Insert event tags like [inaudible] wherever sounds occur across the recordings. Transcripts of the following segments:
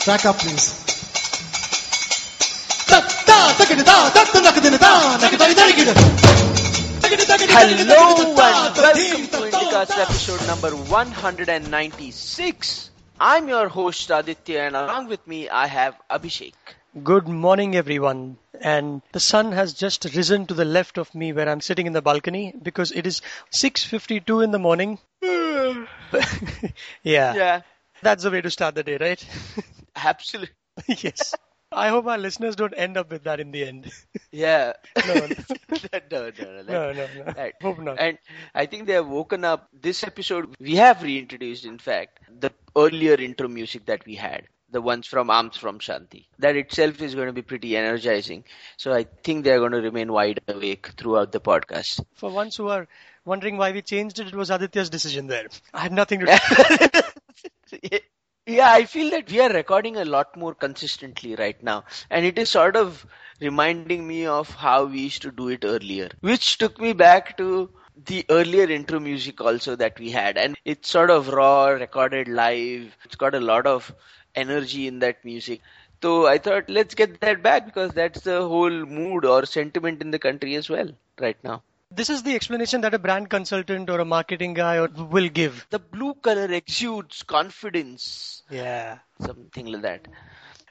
Track up, please. Hello and da, da, welcome to da, da. Episode number 196. I'm your host Aditya and along with me I have Abhishek. Good morning, everyone. And the sun has just risen to the left of me where I'm sitting in the balcony because it is 6.52 in the morning. [sighs] [laughs] yeah, Yeah, that's the way to start the day, right? [laughs] absolutely. [laughs] yes. I hope our listeners don't end up with that in the end. Yeah. [laughs] No, [laughs] no. no, no, no, no, no, no. Right. Hope not. And I think they have woken up. This episode, we have reintroduced, in fact, the earlier intro music that we had, the ones from Arms from Shanti. That itself is going to be pretty energizing. So I think they are going to remain wide awake throughout the podcast. For ones who are wondering why we changed it, it was Aditya's decision there. I had nothing to do. Yeah, I feel that we are recording a lot more consistently right now. And it is sort of reminding me of how we used to do it earlier, which took me back to the earlier intro music also that we had. And it's sort of raw, recorded live. It's got a lot of energy in that music. So I thought, let's get that back because that's the whole mood or sentiment in the country as well right now. This is the explanation that a brand consultant or a marketing guy or- will give. The blue color exudes confidence, Yeah. something like that.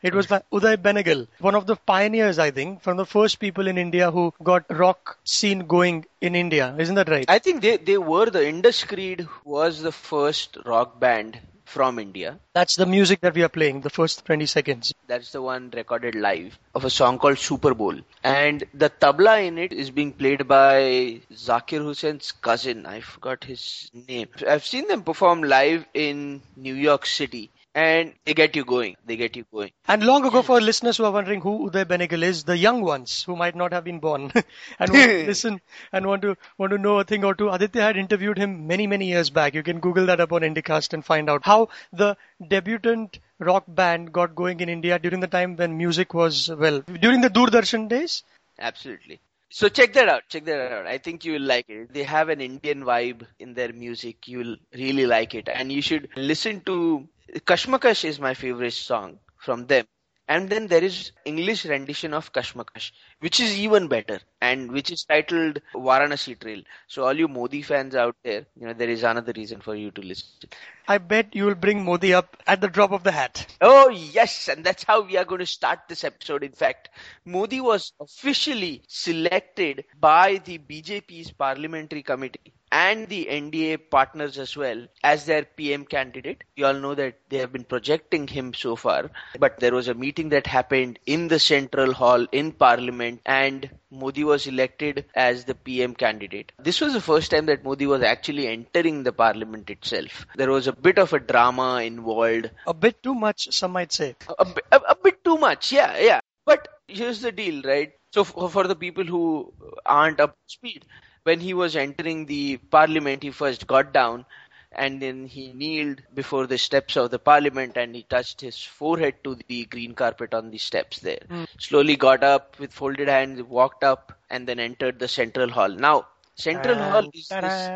It was by Uday Benegal, one of the pioneers, I think, from the first people in India who got rock scene going in India. Isn't that right? I think they, they were the Indus Creed was the first rock band from India. That's the music that we are playing, the first 20 seconds. That's the one recorded live of a song called Super Bowl. And the tabla in it is being played by Zakir Hussain's cousin. I forgot his name. I've seen them perform live in New York City. And they get you going. They get you going. And long ago, for listeners who are wondering who Uday Benegal is, the young ones who might not have been born [laughs] and want to [laughs] listen and want to want to know a thing or two, Aditya had interviewed him many many years back. You can Google that up on Indicast and find out how the debutant rock band got going in India during the time when music was well during the Doordarshan days. Absolutely. So check that out. Check that out. I think you will like it. They have an Indian vibe in their music. You will really like it. And you should listen to Kashmakash is my favorite song from them. And then there is English rendition of Kashmakash, which is even better and which is titled Varanasi Trail. So all you Modi fans out there, you know, there is another reason for you to listen. I bet you will bring Modi up at the drop of the hat. Oh, yes, and that's how we are going to start this episode. In fact, Modi was officially selected by the BJP's parliamentary committee and the NDA partners as well as their PM candidate. You all know that they have been projecting him so far, but there was a meeting that happened in the central hall in parliament and Modi was elected as the PM candidate. This was the first time that Modi was actually entering the parliament itself. There was a bit of a drama involved A bit too much, some might say. a, a, a bit too much yeah yeah but here's the deal right so for, for the people who aren't up to speed when he was entering the parliament he first got down and then he kneeled before the steps of the parliament and he touched his forehead to the green carpet on the steps there. Hmm. Slowly got up with folded hands walked up and then entered the central hall. Now central hall is this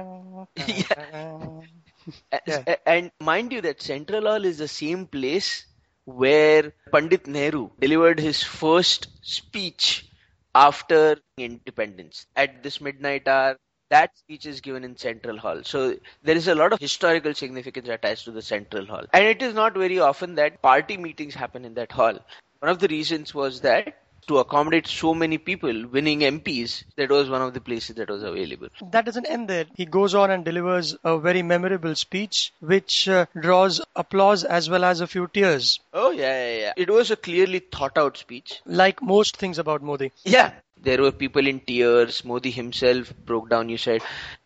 [laughs] Yeah. [laughs] And mind you that Central Hall is the same place where Pandit Nehru delivered his first speech after independence at this midnight hour. That speech is given in Central Hall. So there is a lot of historical significance attached to the Central Hall. And it is not very often that party meetings happen in that hall. One of the reasons was that to accommodate so many people winning MPs, that was one of the places that was available. That doesn't end there. He goes on and delivers a very memorable speech which uh, draws applause as well as a few tears, Oh, yeah, yeah, yeah. It was a clearly thought out speech. like most things about Modi. Yeah. There were people in tears. Modi himself broke down, you said.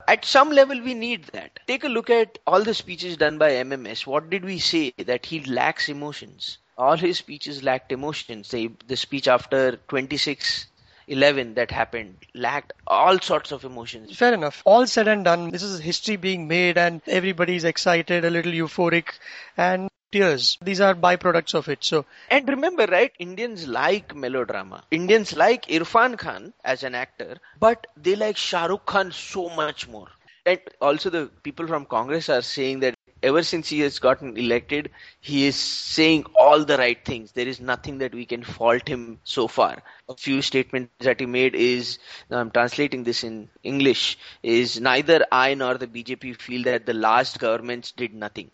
At some level, we need that. Take a look at all the speeches done by MMS. What did we say? That he lacks emotions. All his speeches lacked emotion. The, the speech after 26 11 that happened lacked all sorts of emotions. Fair enough. All said and done, this is history being made and everybody's excited, a little euphoric, and tears. These are byproducts of it. So, And remember, right, Indians like melodrama. Indians like Irfan Khan as an actor, but they like Shah Rukh Khan so much more. And also, the people from Congress are saying that ever since he has gotten elected, he is saying all the right things. There is nothing that we can fault him so far. A few statements that he made is, I'm translating this in English, is neither I nor the BJP feel that the last governments did nothing.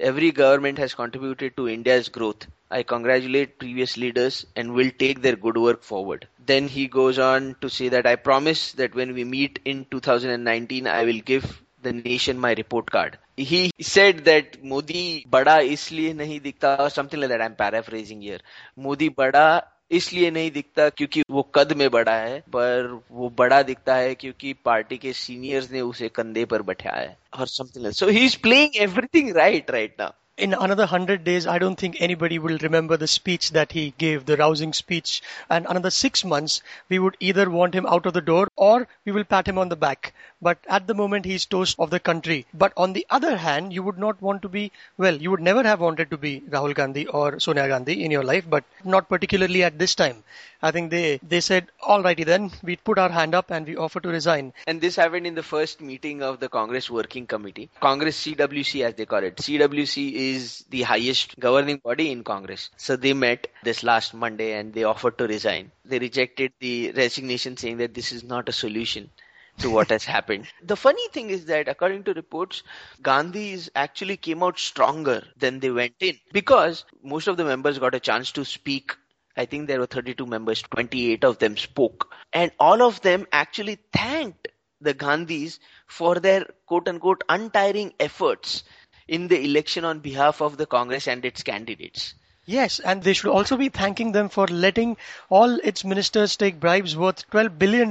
Every government has contributed to India's growth. I congratulate previous leaders and will take their good work forward. Then he goes on to say that I promise that when we meet in 2019, I will give the nation my report card. He said that Modi bada isliye nahi dikhta or something like that. I'm paraphrasing here. Modi bada इसलिए नहीं दिखता क्योंकि वो कद में बड़ा है पर वो बड़ा दिखता है क्योंकि पार्टी के सीनियर्स ने उसे कंधे पर बैठाया है और something so he is playing everything right right now in another hundred days, I don't think anybody will remember the speech that he gave, the rousing speech. And another six months, we would either want him out of the door or we will pat him on the back. But at the moment, he's toast of the country. But on the other hand, you would not want to be, well, you would never have wanted to be Rahul Gandhi or Sonia Gandhi in your life, but not particularly at this time. I think they, they said, alrighty then, we put our hand up and we offer to resign. And this happened in the first meeting of the Congress Working Committee. Congress CWC as they call it. CWC is the highest governing body in Congress. So they met this last Monday and they offered to resign. They rejected the resignation saying that this is not a solution to what has happened. [laughs] The funny thing is that according to reports, Gandhi's actually came out stronger than they went in because most of the members got a chance to speak I think there were 32 members, 28 of them spoke. And all of them actually thanked the Gandhis for their quote unquote untiring efforts in the election on behalf of the Congress and its candidates. Yes, and they should also be thanking them for letting all its ministers take bribes worth $12 billion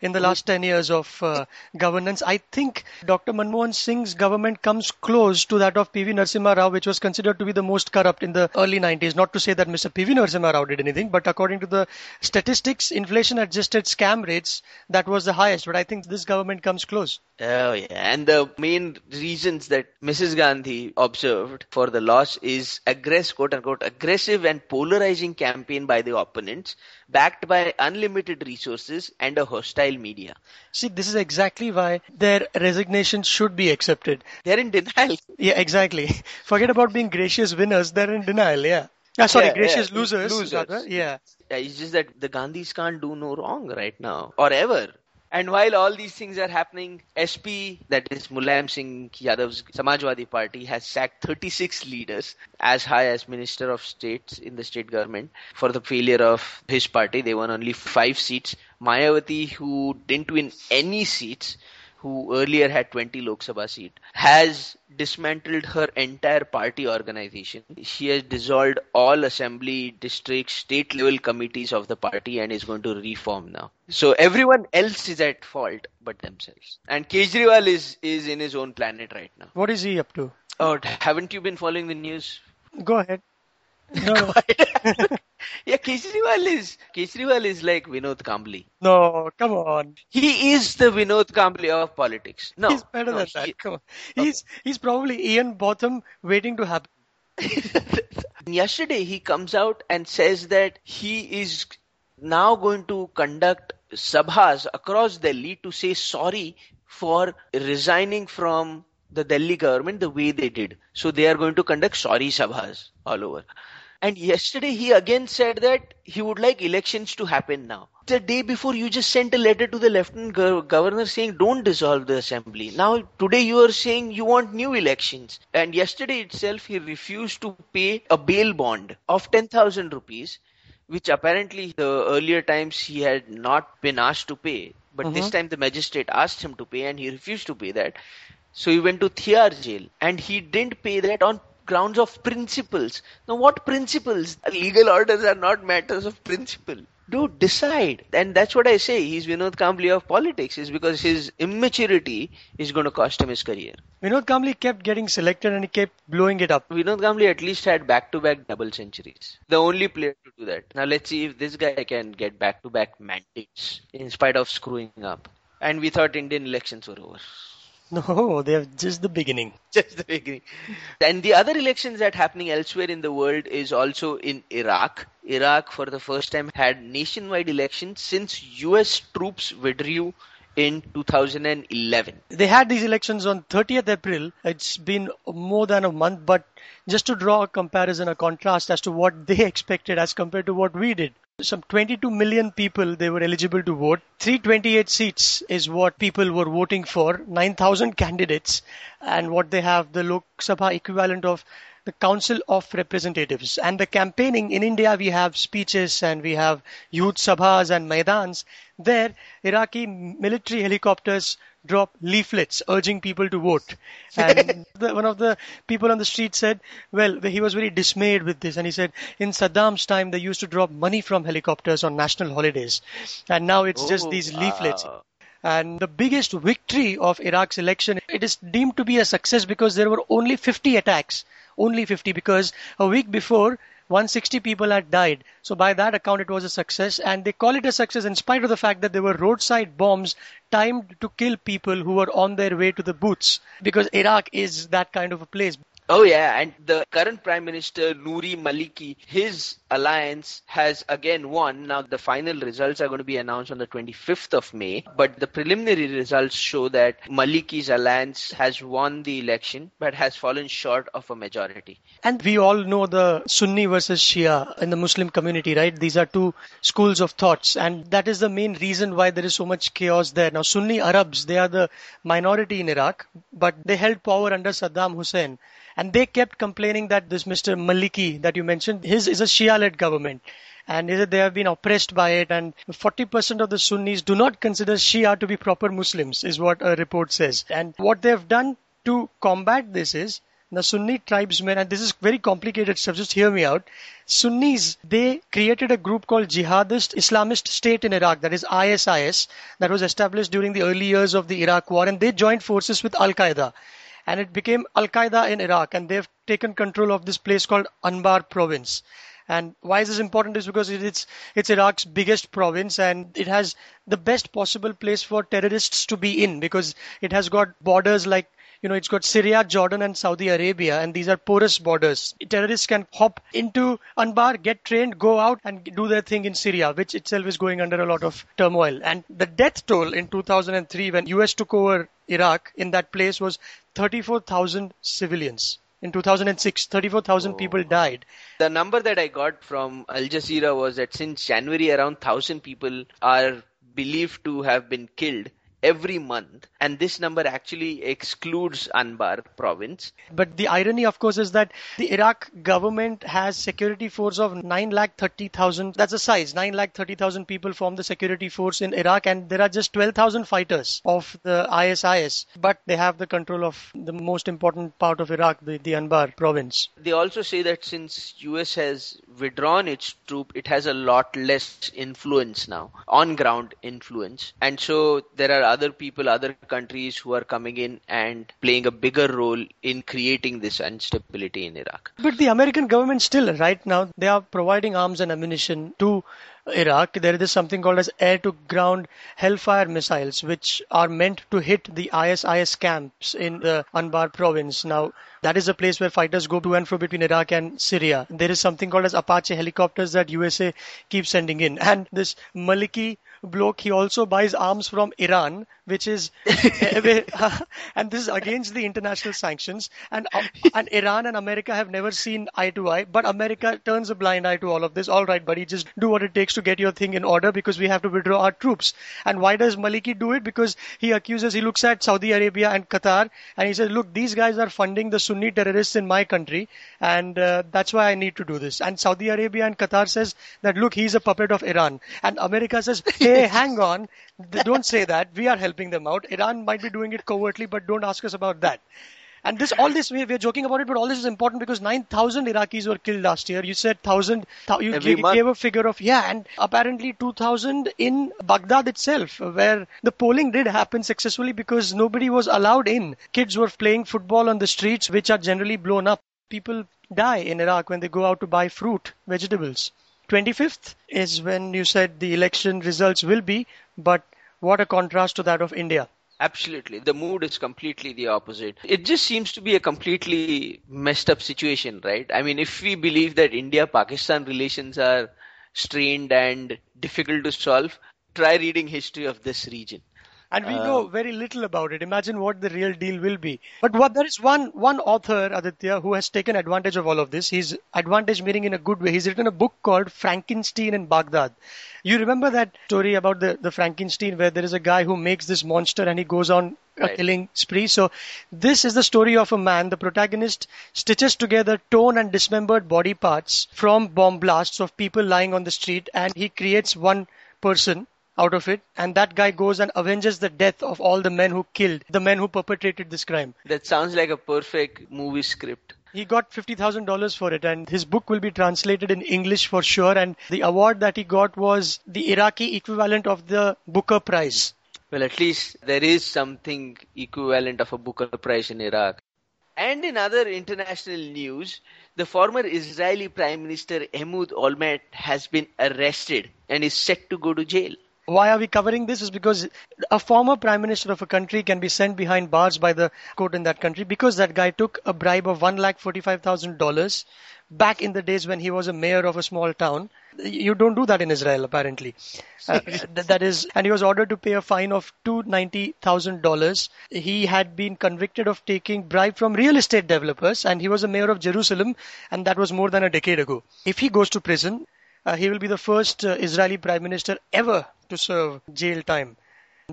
in the last 10 years of uh, governance. I think Dr. Manmohan Singh's government comes close to that of PV Narasimha Rao, which was considered to be the most corrupt in the early 90s. Not to say that Mr. PV Narasimha Rao did anything, but according to the statistics, inflation adjusted scam rates, that was the highest. But I think this government comes close. Oh, yeah. And the main reasons that Mrs. Gandhi observed for the loss is aggressive, quote aggressive and polarizing campaign by the opponents, backed by unlimited resources and a hostile media. See, this is exactly why their resignation should be accepted. They're in denial. Yeah, exactly. [laughs] Forget about being gracious winners, they're in denial, yeah. Ah, sorry, Yeah, gracious yeah, losers. losers. rather. Yeah, It's just that the Gandhis can't do no wrong right now or ever. And while all these things are happening, SP, that is Mulayam Singh Yadav's Samajwadi Party, has sacked 36 leaders as high as Minister of States in the state government for the failure of his party. They won only five seats. Mayawati, who didn't win any seats, who earlier had 20 Lok Sabha seat, has dismantled her entire party organization. She has dissolved all assembly, district, state level committees of the party and is going to reform now. So everyone else is at fault but themselves. And Kejriwal is, is in his own planet right now. What is he up to? Oh, haven't you been following the news? Go ahead. [laughs] No, no. [laughs] yeah, Kejriwal is Kejriwal is like Vinod Kambli. no, come on. He is the Vinod Kambli of politics. No, he's better no, than he- that. Come on. [laughs] He's he's probably Ian Botham waiting to happen. [laughs] Yesterday, he comes out and says that he is now going to conduct sabhas across Delhi to say sorry for resigning from the Delhi government the way they did. So they are going to conduct sorry sabhas all over. And yesterday he again said that he would like elections to happen now. The day before you just sent a letter to the lieutenant gov- saying don't dissolve the assembly. Now today you are saying you want new elections. And yesterday itself he refused to pay a bail bond of 10,000 rupees which apparently the earlier times he had not been asked to pay. But this mm-hmm. time the magistrate asked him to pay and he refused to pay that. So he went to Tihar jail and he didn't pay that on grounds of principles. Now what principles? Legal orders are not matters of principle. Do decide. And that's what I say. He's Vinod Kambli of politics is because his immaturity is going to cost him his career. Vinod Kambli kept getting selected and he kept blowing it up. Vinod Kambli at least had back-to-back double centuries. The only player to do that. Now let's see if this guy can get back-to-back mandates in spite of screwing up. And we thought Indian elections were over. No, [laughs] they're just the beginning. [laughs] Just the beginning. And the other elections that happening elsewhere in the world is also in Iraq. Iraq for the first time had nationwide elections since US troops withdrew in 2011. They had these elections on 30th April. It's been more than a month, but just to draw a comparison, a contrast as to what they [laughs] expected as compared to what we did. Some 22 million people they were eligible to vote. 328 seats is what people were voting for. 9,000 candidates, and what they have the Lok Sabha equivalent of the Council of Representatives. And the campaigning in India, we have speeches and we have youth sabhas and maidans. There, Iraqi military helicopters drop leaflets urging people to vote. [laughs] And the, one of the people on the street said, well, he was very dismayed with this. And he said, in Saddam's time, they used to drop money from helicopters on national holidays. And now it's just Oh, these leaflets. wow. And the biggest victory of Iraq's election, it is deemed to be a success because there were only 50 attacks. Only 50 because a week before, 160 people had died. So by that account, it was a success. And they call it a success in spite of the fact that there were roadside bombs timed to kill people who were on their way to the booths. Because Iraq is that kind of a place. Oh yeah, and the current Prime Minister Nouri Maliki, his alliance has again won. Now the final results are going to be announced on the 25th of May, but the preliminary results show that Maliki's alliance has won the election but has fallen short of a majority. And we all know the Sunni versus Shia in the Muslim community, right? These are two schools of thoughts, and that is the main reason why there is so much chaos there. Now, Sunni Arabs, they are the minority in Iraq, but they held power under Saddam Hussein. And they kept complaining that this Mr. Maliki that you mentioned, his is a Shia-led government. And they have been oppressed by it, and 40% of the Sunnis do not consider Shia to be proper Muslims, is what a report says. And what they have done to combat this is the Sunni tribesmen, and this is very complicated stuff, just hear me out. Sunnis, they created a group called Jihadist Islamist State in Iraq, that is ISIS, that was established during the early years of the Iraq War, and they joined forces with Al Qaeda. And it became Al Qaeda in Iraq, and they've taken control of this place called Anbar province. And why is this important is because it's it's Iraq's biggest province and it has the best possible place for terrorists to be in because it has got borders like you know it's got Syria, Jordan and Saudi Arabia and these are porous borders. Terrorists can hop into Anbar, get trained, go out and do their thing in Syria, which itself is going under a lot of turmoil. And the death toll in 2003 when US took over Iraq in that place was 34,000 civilians. In 2006, 34,000 people died. The number that I got from Al Jazeera was that since January, around 1,000 people are believed to have been killed every month, and this number actually excludes Anbar province. But the irony, of course, is that the Iraq government has security force of 9 lakh 30,000. That's the size. 9 lakh 30,000 people form the security force in Iraq, and there are just 12,000 fighters of the ISIS. But they have the control of the most important part of Iraq, the, the Anbar province. They also say that since US has withdrawn its troop, it has a lot less influence now, on ground influence. And so there are other people, other countries who are coming in and playing a bigger role in creating this instability in Iraq. But the American government still, right now, they are providing arms and ammunition to Iraq. There is something called as air to ground Hellfire missiles, which are meant to hit the ISIS camps in the Anbar province. Now, that is a place where fighters go to and fro between Iraq and Syria. There is something called as Apache helicopters that USA keeps sending in. And this Maliki bloke, he also buys arms from Iran, which is, [laughs] [laughs] and this is against the international sanctions. And, uh, and Iran and America have never seen eye to eye, but America turns a blind eye to all of this. All right, buddy, just do what it takes to get your thing in order because we have to withdraw our troops. And why does Maliki do it? Because he accuses, he looks at Saudi Arabia and Qatar and he says, look, these guys are funding the Sunni terrorists in my country and uh, that's why I need to do this. And Saudi Arabia and Qatar says that, look, he's a puppet of Iran. And America says, [laughs] hey, hang on, don't say that. We are helping them out. Iran might be doing it covertly, but don't ask us about that. And this, all this, we, we're joking about it, but all this is important because 9,000 Iraqis were killed last year. You said 1,000, you Every gave, month. gave a figure of, yeah, and apparently 2,000 in Baghdad itself, where the polling did happen successfully because nobody was allowed in. Kids were playing football on the streets, which are generally blown up. People die in Iraq when they go out to buy fruit, vegetables. 25th is when you said the election results will be, but what a contrast to that of India. Absolutely. The mood is completely the opposite. It just seems to be a completely messed up situation, right? I mean, if we believe that India Pakistan relations are strained and difficult to solve, try reading history of this region. And we uh, know very little about it. Imagine what the real deal will be. But what there is one one author, Aditya, who has taken advantage of all of this. He's advantage meaning in a good way. He's written a book called Frankenstein in Baghdad. You remember that story about the, the Frankenstein where there is a guy who makes this monster and he goes on a killing spree. So this is the story of a man. The protagonist stitches together torn and dismembered body parts from bomb blasts of people lying on the street and he creates one person out of it and that guy goes and avenges the death of all the men who killed the men who perpetrated this crime. That sounds like a perfect movie script. He got $50,000 for it and his book will be translated in English for sure and the award that he got was the Iraqi equivalent of the Booker Prize. Well, at least there is something equivalent of a Booker Prize in Iraq. And in other international news, the former Israeli Prime Minister Ehud Olmert has been arrested and is set to go to jail. Why are we covering this? Is because a former prime minister of a country can be sent behind bars by the court in that country because that guy took a bribe of one lakh forty-five thousand dollars back in the days when he was a mayor of a small town. You don't do that in Israel, apparently. Uh, th- that is, and he was ordered to pay a fine of two ninety thousand dollars. He had been convicted of taking bribe from real estate developers, and he was a mayor of Jerusalem, and that was more than a decade ago. If he goes to prison, he will be the first uh, Israeli prime minister ever to serve jail time.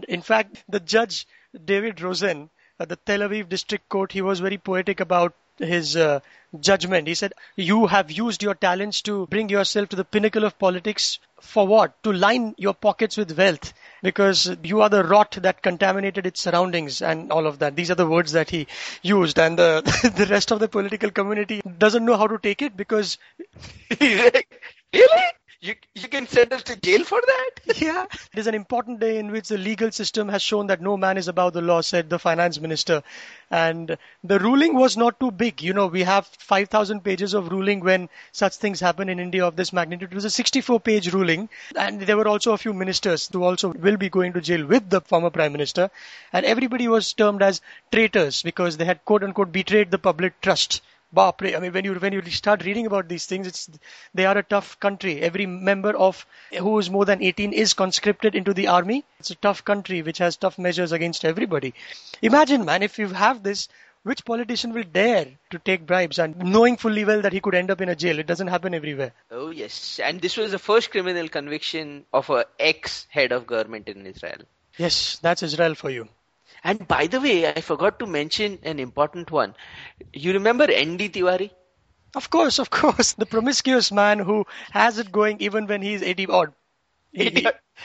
In fact, the judge David Rosen at the Tel Aviv District Court, he was very poetic about his uh, judgment. He said, "You have used your talents to bring yourself to the pinnacle of politics. For what? To line your pockets with wealth." Because you are the rot that contaminated its surroundings and all of that. These are the words that he used, and the [laughs] the rest of the political community doesn't know how to take it because [laughs] really? You, you can send us to jail for that? [laughs] Yeah. It is an important day in which the legal system has shown that no man is above the law, said the finance minister. And the ruling was not too big. You know, we have 5,000 pages of ruling when such things happen in India of this magnitude. It was a 64 page ruling. And there were also a few ministers who also will be going to jail with the former prime minister. And everybody was termed as traitors because they had quote unquote betrayed the public trust. Bapre. I mean, when you when you start reading about these things, it's they are a tough country. Every member of who is more than 18 is conscripted into the army. It's a tough country which has tough measures against everybody. Imagine, man, if you have this, which politician will dare to take bribes and knowing fully well that he could end up in a jail? It doesn't happen everywhere. Oh, yes. And this was the first criminal conviction of a ex head of government in Israel. Yes, that's Israel for you. And by the way, I forgot to mention an important one. You remember N.D. Tiwari? Of course, of course, the promiscuous man who has it going even when he's 80 odd.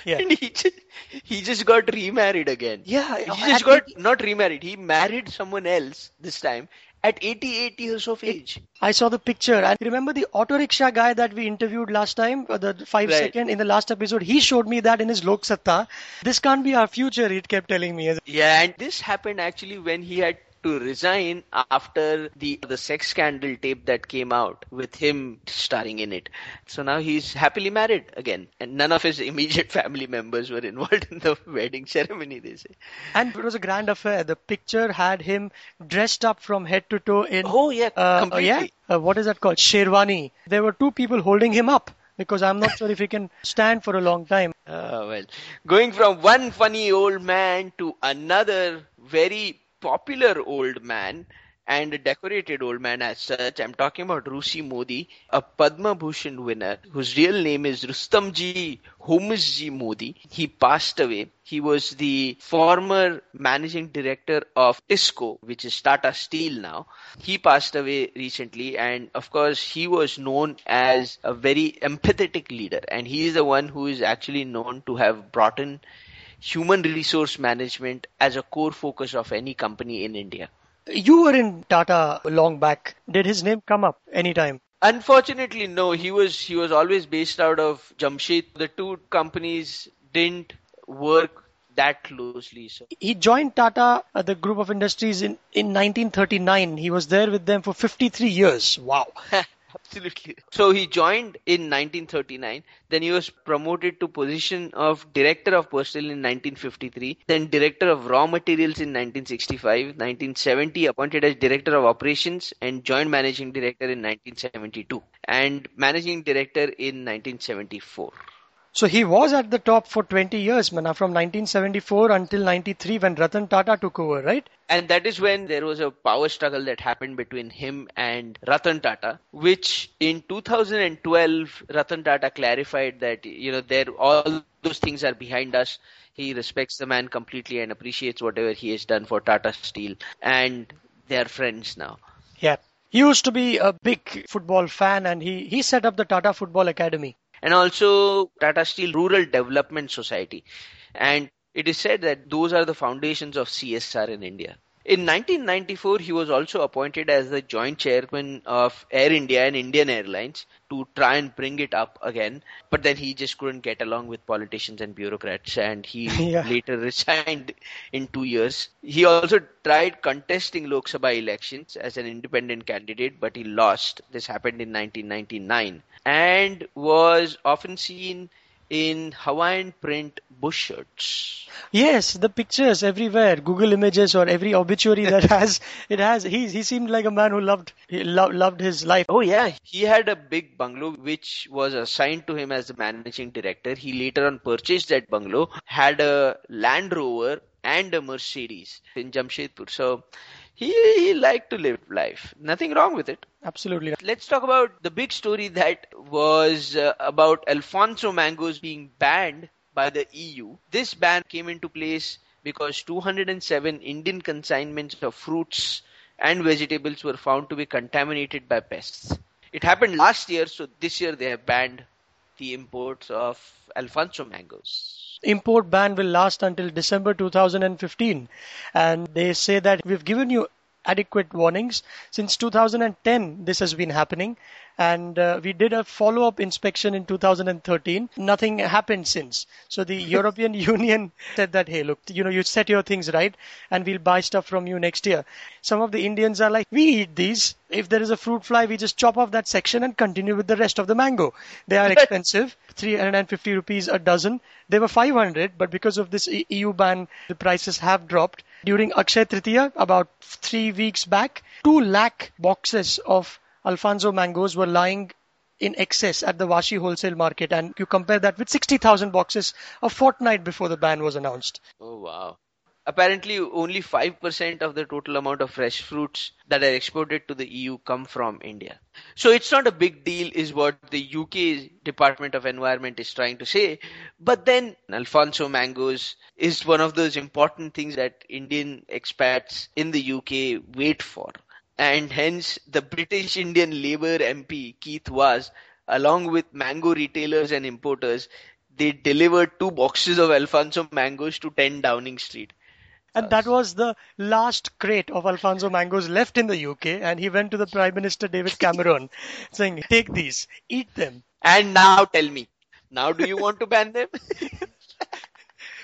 Yeah. And he just, he just got remarried again. Yeah, He just got not remarried. He married someone else this time at 88 years of age. I saw the picture. And remember the auto rickshaw guy that we interviewed last time, uh, the five Right. second in the last episode? He showed me that in his Lok Satta. This can't be our future, he kept telling me. Yeah, and this happened actually when he had to resign after the the sex scandal tape that came out with him starring in it. So now he's happily married again, and none of his [laughs] immediate family members were involved in the [laughs] wedding ceremony. They say. And it was a grand affair. The picture had him dressed up from head to toe in. Oh yeah, uh, completely. yeah. Uh, what is that called? Sherwani. There were two people holding him up because I'm not sure if he can stand for a long time. Oh, [laughs] well, going from one funny old man to another very popular old man and a decorated old man as such. I'm talking about Russi Mody, a Padma Bhushan winner whose real name is Rustomji Homusji Mody. He passed away. He was the former managing director of TISCO, which is Tata Steel now. He passed away recently, and of course, he was known as a very empathetic leader, and he is the one who is actually known to have brought in human resource management as a core focus of any company in India. You were in Tata long back. Did his name come up anytime? Unfortunately, no. He was he was always based out of Jamshed. The two companies didn't work that closely. So He joined Tata, uh, the group of industries, in, in 1939. He was there with them for 53 years. Wow. [laughs] absolutely. [laughs] So he joined in 1939. Then he was promoted to position of director of personnel in 1953. Then director of raw materials in 1965. 1970 appointed as director of operations and joint managing director in 1972 and managing director in 1974. So he was at the top for 20 years, man, from 1974 until 93 when Ratan Tata took over, right? And that is when there was a power struggle that happened between him and Ratan Tata, which in 2012, Ratan Tata clarified that, you know, there all those things are behind us. He respects the man completely and appreciates whatever he has done for Tata Steel. And they are friends now. Yeah. He used to be a big football fan and he, he set up the Tata Football Academy. And also Tata Steel Rural Development Society. And it is said that those are the foundations of CSR in India. In 1994, he was also appointed as the joint chairman of Air India and Indian Airlines to try and bring it up again. But then he just couldn't get along with politicians and bureaucrats, and he [laughs] Yeah. later resigned in two years. He also tried contesting Lok Sabha elections as an independent candidate, but he lost. This happened in 1999 and was often seen in Hawaiian print bush shirts. Yes, the pictures everywhere, Google Images or every obituary that [laughs] has it has. He he seemed like a man who loved he lo- loved his life. Oh yeah, he had a big bungalow which was assigned to him as the managing director. He later on purchased that bungalow, had a Land Rover and a Mercedes in Jamshedpur. So he he liked to live life. Nothing wrong with it. Absolutely. Let's talk about the big story that was uh, about Alphonso mangoes being banned by the EU. This ban came into place because 207 Indian consignments of fruits and vegetables were found to be contaminated by pests. It happened last year, so this year they have banned the imports of Alphonso mangoes. Import ban will last until December 2015, and they say that we've given you adequate warnings since 2010. This has been happening, and uh, we did a follow-up inspection in 2013. Nothing happened since. So the [laughs] European Union said that, hey, look, you know, you set your things right, and we'll buy stuff from you next year. Some of the Indians are like, we eat these. If there is a fruit fly, we just chop off that section and continue with the rest of the mango. They are [laughs] expensive, 350 rupees a dozen. They were 500, but because of this EU ban, the prices have dropped. During Akshay Tritiya, about three weeks back, two lakh boxes of Alphonso mangoes were lying in excess at the Vashi wholesale market, and you compare that with 60,000 boxes a fortnight before the ban was announced. Oh wow. Apparently, only 5% of the total amount of fresh fruits that are exported to the EU come from India. So it's not a big deal, is what the UK Department of Environment is trying to say. But then, Alphonso mangoes is one of those important things that Indian expats in the UK wait for. And hence, the British Indian Labour MP, Keith Vaz, along with mango retailers and importers, they delivered two boxes of Alphonso mangoes to 10 Downing Street. And that was the last crate of Alphonso mangoes left in the UK, and he went to the Prime Minister David [laughs] Cameron saying, Take these, eat them. And now tell me, now do you want to ban them? [laughs]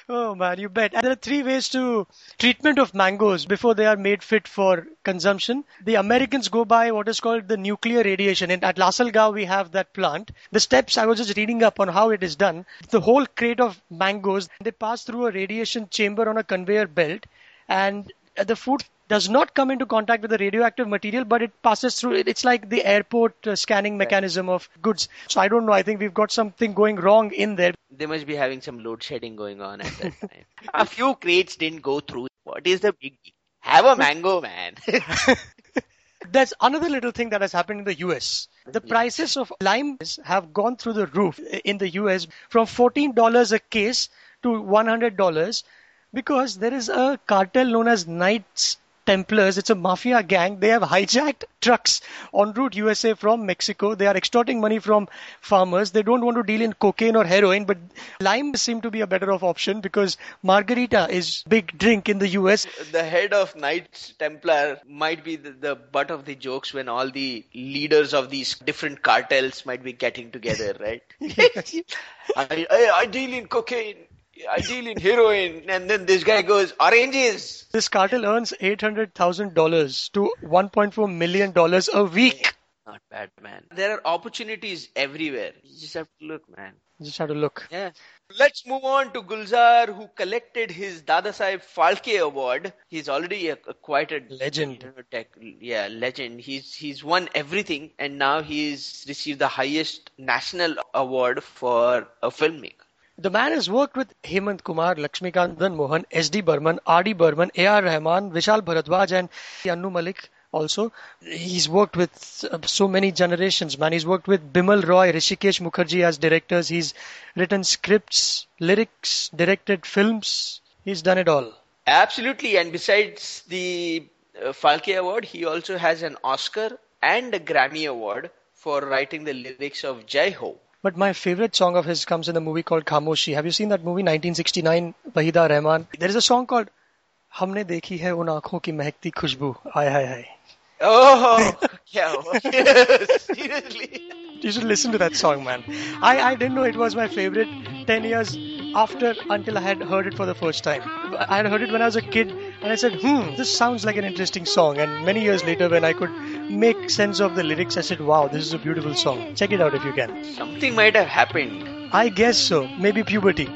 Oh man, you bet. And there are three ways to treatment of mangoes before they are made fit for consumption. The Americans go by what is called the nuclear radiation. And at Lasalgaon, we have that plant. The steps I was just reading up on how it is done. The whole crate of mangoes, they pass through a radiation chamber on a conveyor belt, and the food does not come into contact with the radioactive material, but it passes through. It's like the airport uh, scanning mechanism of goods. So I don't know. I think we've got something going wrong in there. they must be having some load shedding going on at that [laughs] time. A few crates didn't go through. What is the big deal? Have a mango, man. [laughs] There's another little thing that has happened in the US. The prices of limes have gone through the roof in the US from $14 a case to $100 because there is a cartel known as Knights Templars. It's a mafia gang. They have hijacked trucks en route USA from Mexico. They are extorting money from farmers. They don't want to deal in cocaine or heroin, but lime seem to be a better off option because margarita is big drink in the US. the head of Knights Templar might be the, the butt of the jokes when all the leaders of these different cartels might be getting together, right? [laughs] [laughs] I, I, I deal in cocaine. I deal in heroin. And then this guy goes, oranges. This cartel earns $800,000 to $1.4 million a week. Not bad, man. There are opportunities everywhere. You just have to look, man. You Just have to look. Yeah. Let's move on to Gulzar, who collected his Dada Saheb Phalke Award. He's already a, quite a Legend. you know, tech, yeah, legend. He's he's won everything, and now he's received the highest national award for a filmmaker. The man has worked with Hemant Kumar, Lakshmikandan Mohan, S.D. Burman, R.D. Burman, A.R. Rahman, Vishal Bharadwaj, and Anu Malik. Also, he's worked with uh, so many generations, man. He's worked with Bimal Roy, Hrishikesh Mukherjee as directors. He's written scripts, lyrics, directed films. He's done it all. Absolutely. And besides the uh, Phalke Award, he also has an Oscar and a Grammy Award for writing the lyrics of Jai Ho. But my favorite song of his comes in a movie called Khamoshi. Have you seen that movie, 1969, Waheeda Rehman? There is a song called Hamne dekhi hai un आंखों ki महकती khushbu. Hi hi hi. Oh, [laughs] yeah, yes, [laughs] seriously. [laughs] You should listen to that song, man. I, I didn't know it was my favorite 10 years after until I had heard it for the first time. I had heard it when I was a kid and I said, hmm, this sounds like an interesting song. And many years later, when I could make sense of the lyrics, I said, wow, this is a beautiful song. Check it out if you can. Something might have happened. I guess so. Maybe puberty.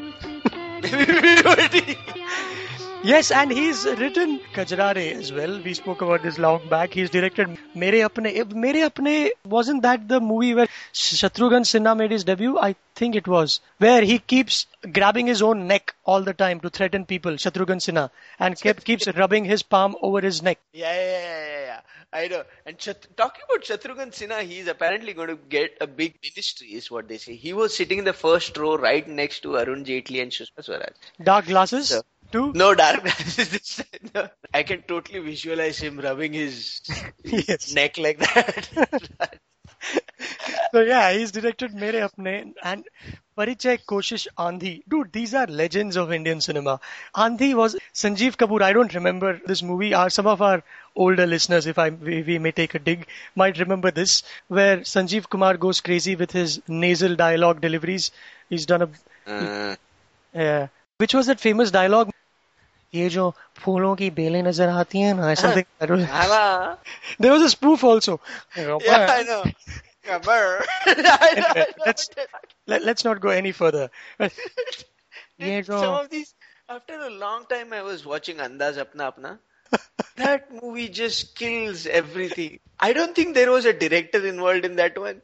[laughs] Yes, and he's written Kajrare as well. We spoke about this long back. He's directed Mere Apne. Mere Apne wasn't that the movie where Shatrughan Sinha made his debut? I think it was. Where he keeps grabbing his own neck all the time to threaten people, Shatrughan Sinha, and kept, keeps rubbing his palm over his neck. Yeah, yeah, yeah, yeah. I know. And Chat- talking about Shatrughan Sinha, he's apparently going to get a big ministry, is what they say. He was sitting in the first row right next to Arun Jaitley and Sushma Swaraj. Dark glasses, So- too. No dark glasses. [laughs] No. I can totally visualize him rubbing his [laughs] Yes. neck like that. [laughs] So yeah, he's directed Mere Apne and Parichay Koshish Andhi. Dude, these are legends of Indian cinema. Andhi was Sanjeev Kapoor. I don't remember this movie. Our, some of our older listeners, if I we, we may take a dig, might remember this, where Sanjeev Kumar goes crazy with his nasal dialogue deliveries. He's done a, Uh, uh, which was that famous dialogue? ये जो फूलों की बेलें नज़र आती हैं ना there was a spoof also Yeah, I know. Cover. [laughs] [laughs] I know, I know. let's let, let's not go any further [laughs] Dude, some of these after a long time I was watching Andaz Apna Apna. that movie just kills everything. I don't think there was a director involved in that one.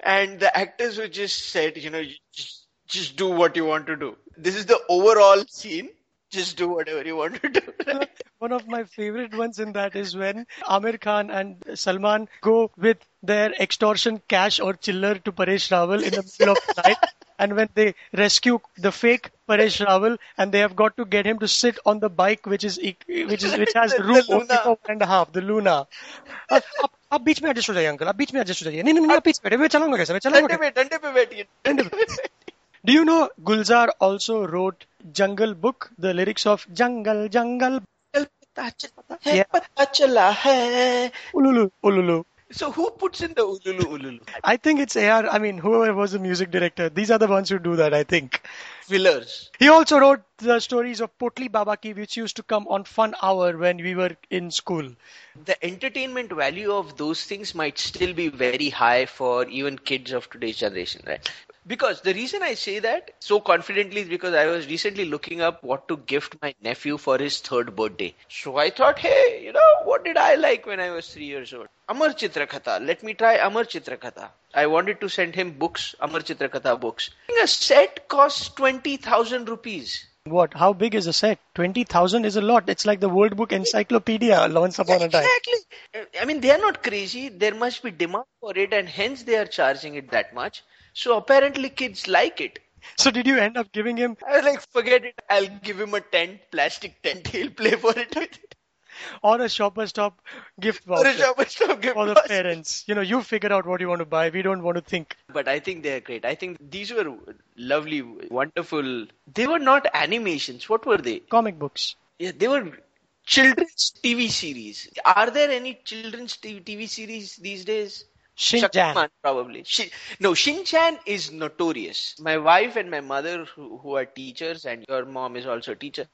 And the actors were just said, you know, just, just do what you want to do. This is the overall scene just do whatever you want to do. [laughs] Uh, one of my favorite ones in that is when Aamir Khan and Salman go with their extortion cash or chiller to Paresh Rawal in the middle of the [laughs] night. And when they rescue the fake Paresh Rawal, and they have got to get him to sit on the bike, which is which is which has room only for one and a half, the Luna. Uh, up, आप बीच में adjust हो जाइए uncle आप बीच में adjust हो जाइए नहीं नहीं आप बीच में मैं चलाऊंगा कैसे मैं चलाऊंगा डंडे पे बैठिए डंडे पे do you know Gulzar also wrote Jungle Book, the lyrics of Jungle, Jungle, yeah. Ululu, Ululu. So who puts in the Ululu, Ululu? I think it's AR, I mean, whoever was the music director. These are the ones who do that, I think. Fillers. He also wrote the stories of Potli Baba Ki, which used to come on Fun Hour when we were in school. The entertainment value of those things might still be very high for even kids of today's generation, right? Because the reason I say that so confidently is because I was recently looking up what to gift my nephew for his third birthday. So I thought, hey, you know, what did I like when I was three years old? Amar Chitrakatha. Let me try Amar Chitrakatha. I wanted to send him books, Amar Chitrakatha books. A set costs 20,000 rupees. What? How big is a set? Twenty thousand is a lot. It's like the World Book Encyclopedia once upon a time. Exactly. I mean, they are not crazy. There must be demand for it, and hence they are charging it that much. So apparently, kids like it. So did you end up giving him I was like, forget it. I'll give him a tent, plastic tent. [laughs] He'll play for it with it. or a Shopper Stop gift voucher. Or a voucher shopper stop gift for the basket. parents? You know, you figure out what you want to buy. We don't want to think. But I think they're great. I think these were lovely, wonderful. They were not animations. What were they? Comic books. Yeah, they were children's TV series. Are there any children's TV series these days? Shin-chan. Shaktiman, probably. Shin, no, Shin-chan is notorious. My wife and my mother, who, who are teachers, and your mom is also a teacher,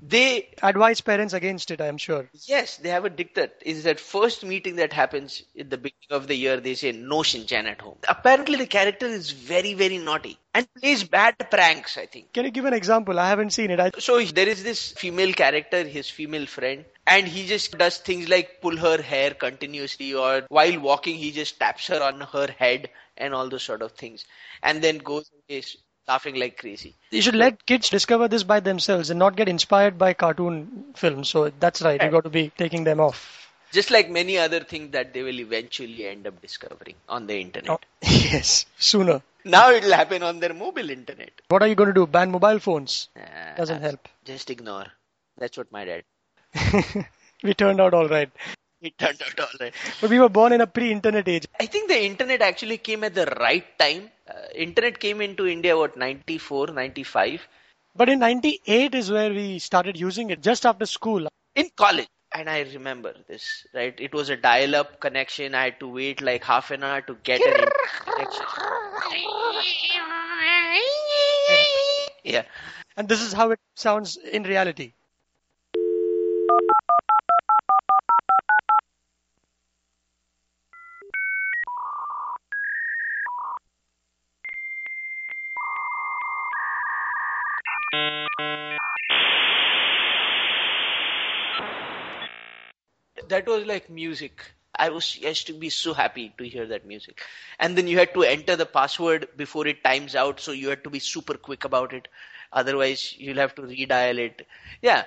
they, Advise parents against it, I am sure. yes, they have a diktat. Is that first meeting that happens at the beginning of the year, they say no Shin-chan at home. Apparently, the character is very, very naughty and plays bad pranks, I think. Can you give an example? I haven't seen it. I, So there is this female character, his female friend, and he just does things like pull her hair continuously, or while walking, he just taps her on her head and all those sort of things, and then goes and says, laughing like crazy. You should let kids discover this by themselves and not get inspired by cartoon films. So that's right. You got to be taking them off. Just like many other things that they will eventually end up discovering on the internet. Oh, [laughs] yes, sooner. Now it'll happen on their mobile internet. What are you going to do? Ban mobile phones? Uh, Doesn't help. Just ignore. That's what my dad. [laughs] we turned out all right. It turned out all right. But we were born in a pre-internet age. I think the internet actually came at the right time. Uh, internet came into India what 94, 95 But in 98 is where we started using it, just after school. in college. And I remember this, right? It was a dial-up connection. I had to wait like half an hour to get an connection. [laughs] Yeah. And this is how it sounds in reality. That was like music. I was used to be so happy to hear that music. And then you had to enter the password before it times out, so you had to be super quick about it. Otherwise, you'll have to redial it. Yeah.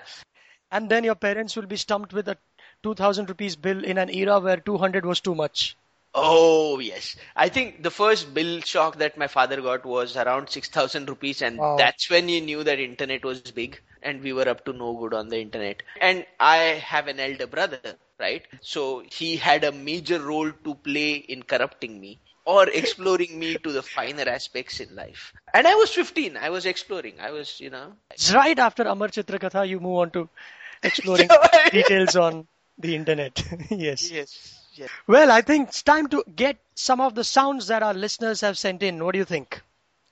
And then your parents will be stumped with a 2000 rupees bill in an era where 200 was too much. Oh, yes. I think the first bill shock that my father got was around 6,000 rupees, and Wow. that's when you knew that internet was big and we were up to no good on the internet. And I have an elder brother, right? So he had a major role to play in corrupting me or [laughs] exploring me to the finer aspects in life. And I was 15. I was exploring. I was, you know. It's right after Amar Chitra Katha, you move on to [laughs] exploring details on the internet. [laughs] yes. Yes. Yes. Well, I think it's time to get some of the sounds that our listeners have sent in. What do you think?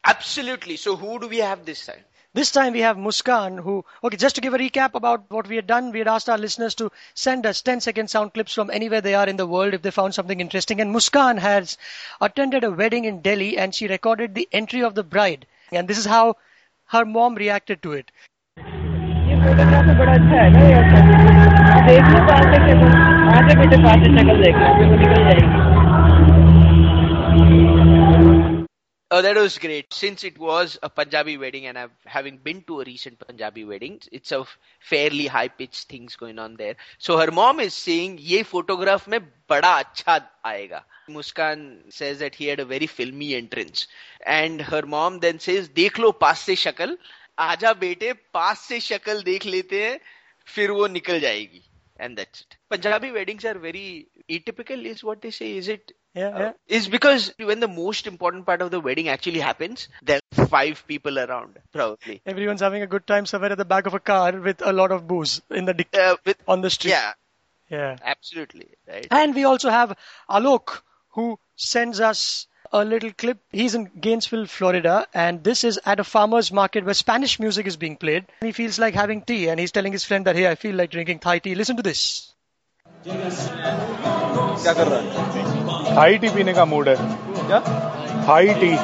Absolutely. So who do we have this time? This time we have Muskan who, okay, just to give a recap about what we had done, we had asked our listeners to send us 10 second sound clips from anywhere they are in the world if they found something interesting. And Muskan has attended a wedding in Delhi and she recorded the entry of the bride. And this is how her mom reacted to it. ये photograph तो बड़ा अच्छा है ना ये अच्छा देख लो पास से शक्ल वहाँ से बेटे पास से शक्ल देख लो फिर वो निकल जाएगी Oh, that was great. Since it was a Punjabi wedding, and I've having been to a recent Punjabi wedding, it's a fairly high pitched things going on there. So her mom is saying, "ये photograph में बड़ा अच्छा आएगा." Muskan says that he had a very filmy entrance, and her mom then says, "देख लो पास से शक्ल, आजा बेटे पास से शक्ल देख लेते हैं, फिर वो निकल जाएगी." And that's it. Punjabi weddings are very atypical, is what they say. Is it? yeah, yeah. is because when the most important part of the wedding actually happens, there are five people around, probably. Everyone's having a good time somewhere at the back of a car with a lot of booze in the dic- Uh, with, on the street. yeah, Yeah. absolutely, right? And we also have Alok who sends us a little clip. He's in Gainesville, Florida, and this is at a farmer's market where Spanish music is being played. He feels like having tea, and he's telling his friend that, hey, I feel like drinking Thai tea. Listen to this. क्या कर रहा है high tea पीने का mood है क्या high tea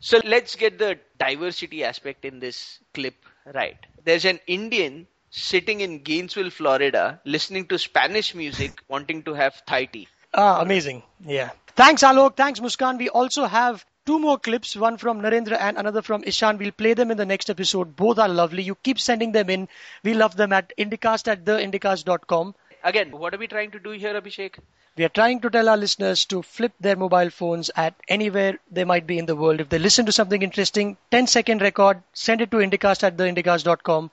So let's get the diversity aspect in this clip right. There's an Indian sitting in Gainesville, Florida, listening to Spanish music, wanting to have Thai tea. Ah, amazing. Yeah. Thanks, Alok. Thanks, Muskan. We also have two more clips, one from Narendra and another from Ishan. We'll play them in the next episode. Both are lovely. You keep sending them in. We love them at indicast at theindicast.com. Again, what are we trying to do here, Abhishek? We are trying to tell our listeners to flip their mobile phones at anywhere they might be in the world. If they listen to something interesting, 10 second record, send it to indicast at theindicast.com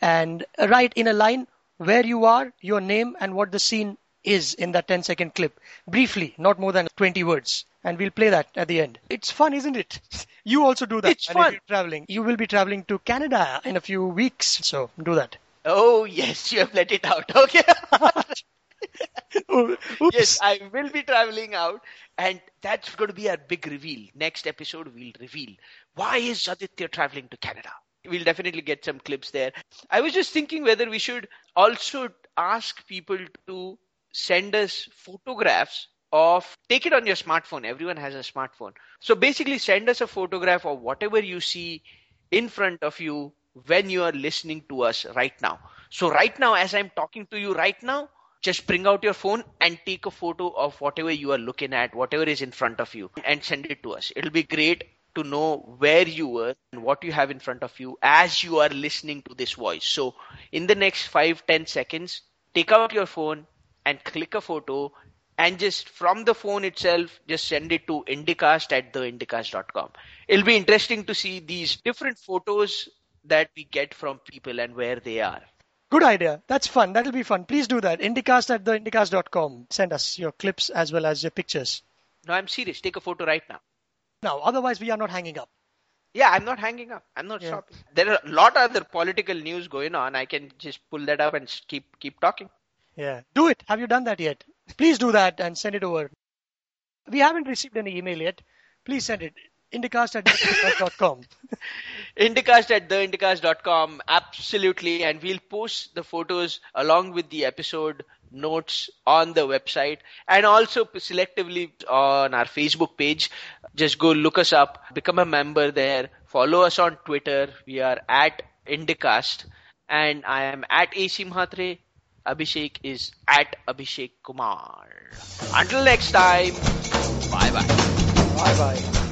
and write in a line where you are, your name, and what the scene is in that 10 second clip. Briefly, not more than 20 words. And we'll play that at the end. It's fun, isn't it? [laughs] You also do that. It's And fun. you're traveling. You will be traveling to Canada in a few weeks. So do that. Oh, yes, you have let it out. [laughs] Okay. [laughs] Oops. yes, I will be traveling out, and that's going to be our big reveal. Next episode, we'll reveal why is Aditya traveling to Canada. We'll definitely get some clips there. I was just thinking whether we should also ask people to send us photographs of take it on your smartphone. Everyone has a smartphone. So basically, send us a photograph of whatever you see in front of you when you are listening to us right now. So right now, as I'm talking to you right now, just bring out your phone and take a photo of whatever you are looking at, whatever is in front of you, and send it to us. It'll be great to know where you were and what you have in front of you as you are listening to this voice. So in the next five, ten seconds, take out your phone and click a photo and just from the phone itself, just send it to indicast at theindicast.com. It'll be interesting to see these different photos that we get from people and where they are. Good idea. That's fun. That'll be fun. Please do that. Indicast at theindicast.com. Send us your clips as well as your pictures. No, I'm serious. Take a photo right now. Now, otherwise we are not hanging up. Yeah, I'm not hanging up. I'm not Yeah. stopping. There are a lot of other political news going on. I can just pull that up and keep keep talking. Yeah. Do it. Have you done that yet? Please do that and send it over. We haven't received any email yet. Please send it. Indicast at theindicast.com. [laughs] Indicast at theindicast.com. Absolutely. And we'll post the photos along with the episode notes on the website and also selectively on our Facebook page. Just go look us up, become a member there, follow us on Twitter. We are at Indicast and I am at AC Mhatre. Abhishek is at Abhishek Kumar. Until next time, bye bye. bye bye.